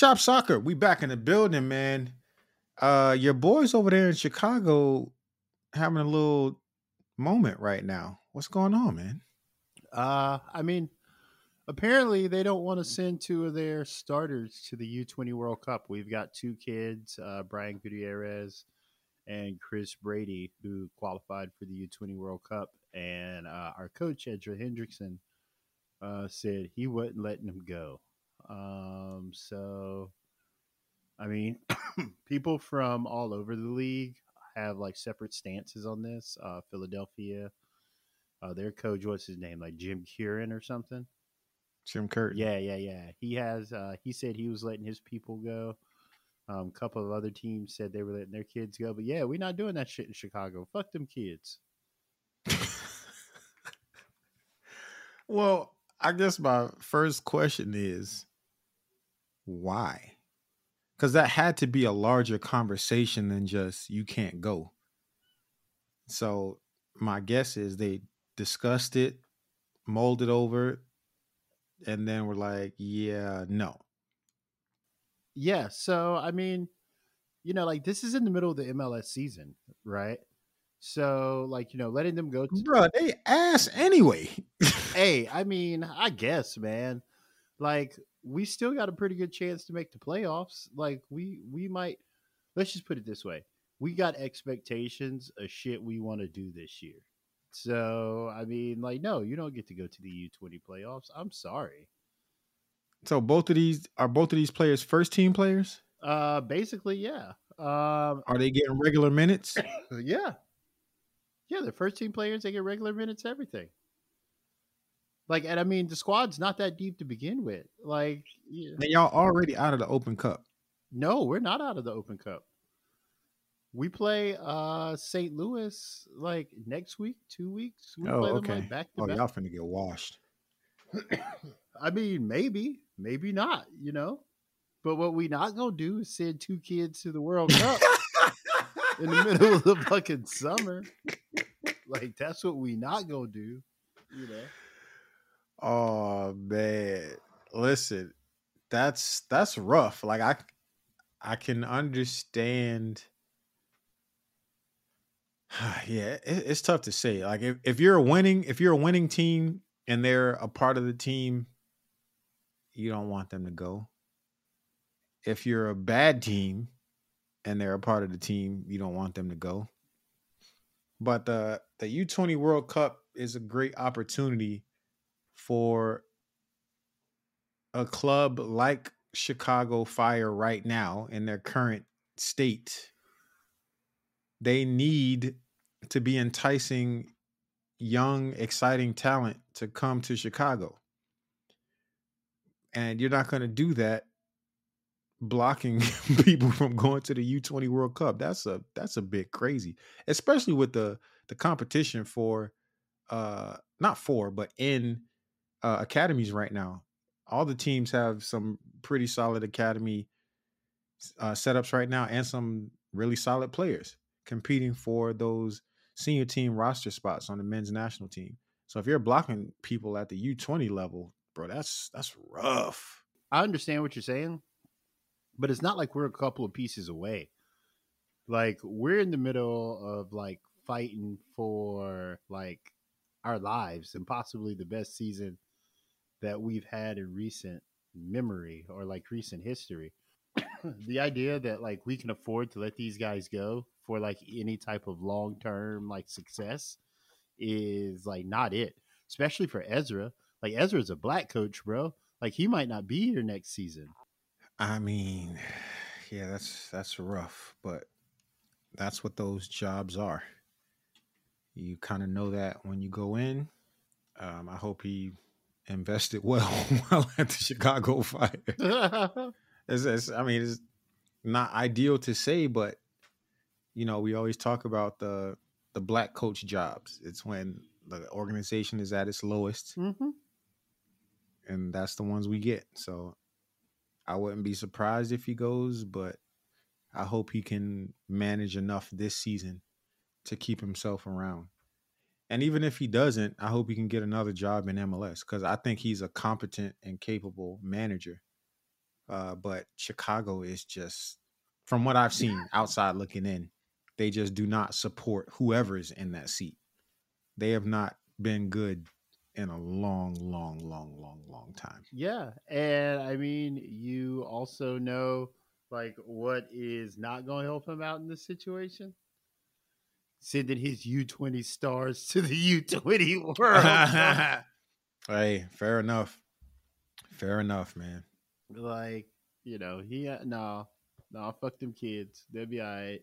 Chop Soccer, we back in the building, man. Uh, your boys over there in Chicago having a little moment right now. What's going on, man? Uh, I mean, apparently they don't want to send two of their starters to the U20 World Cup. We've got two kids, uh, Brian Gutierrez and Chris Brady, who qualified for the U20 World Cup. And uh, our coach, Ezra Hendrickson, uh, said he wasn't letting them go. Um, so, I mean, people from all over the league have like separate stances on this. Uh, Philadelphia, uh, their coach, what's his name? Like Jim Curran or something? Jim Curtin. Yeah, yeah, yeah. He has, uh, he said he was letting his people go. Um, a couple of other teams said they were letting their kids go. But yeah, we're not doing that shit in Chicago. Fuck them kids. well, I guess my first question is why? Because that had to be a larger conversation than just you can't go. So my guess is they discussed it, molded over, and then we're like, yeah, no. Yeah. So I mean, you know, like this is in the middle of the MLS season, right? So, like, you know, letting them go to Bro, they ass anyway. hey, I mean, I guess, man. Like, we still got a pretty good chance to make the playoffs. Like we we might let's just put it this way. We got expectations of shit we want to do this year. So, I mean, like no, you don't get to go to the U20 playoffs. I'm sorry. So both of these are both of these players first team players? Uh basically, yeah. Um Are they getting regular minutes? yeah. Yeah, they're first team players, they get regular minutes, everything. Like, and I mean, the squad's not that deep to begin with. Like, yeah. and y'all already out of the Open Cup. No, we're not out of the Open Cup. We play uh St. Louis like next week, two weeks. We oh, play okay. Them, like, oh, back. y'all finna get washed. I mean, maybe, maybe not. You know, but what we not gonna do is send two kids to the World Cup in the middle of the fucking summer. Like that's what we not gonna do. You know. Oh man, listen, that's that's rough. Like I, I can understand. yeah, it, it's tough to say. Like if, if you're a winning, if you're a winning team and they're a part of the team, you don't want them to go. If you're a bad team and they're a part of the team, you don't want them to go. But the the U20 World Cup is a great opportunity for a club like Chicago Fire right now in their current state, they need to be enticing young, exciting talent to come to Chicago. And you're not going to do that blocking people from going to the U20 World Cup. That's a that's a bit crazy, especially with the the competition for uh not for but in uh, academies right now. All the teams have some pretty solid academy uh, setups right now, and some really solid players competing for those senior team roster spots on the men's national team. So if you're blocking people at the U20 level, bro, that's that's rough. I understand what you're saying, but it's not like we're a couple of pieces away. Like we're in the middle of like fighting for like our lives and possibly the best season that we've had in recent memory or like recent history. the idea that like we can afford to let these guys go for like any type of long term like success is like not it, especially for Ezra. Like Ezra's a black coach, bro. Like he might not be here next season. I mean, yeah, that's that's rough, but that's what those jobs are. You kind of know that when you go in. Um, I hope he invested well while at the Chicago Fire. It's, it's, I mean, it's not ideal to say, but you know, we always talk about the the black coach jobs. It's when the organization is at its lowest, hmm and that's the ones we get. So I wouldn't be surprised if he goes, but I hope he can manage enough this season to keep himself around. And even if he doesn't, I hope he can get another job in MLS because I think he's a competent and capable manager. Uh, but Chicago is just, from what I've seen outside looking in, they just do not support whoever is in that seat. They have not been good in a long, long, long, long, long time. Yeah, and I mean, you also know like what is not going to help him out in this situation. Sending his U twenty stars to the U twenty World. Hey, fair enough. Fair enough, man. like you know, he uh, no, no, fuck them kids. They'll be all right.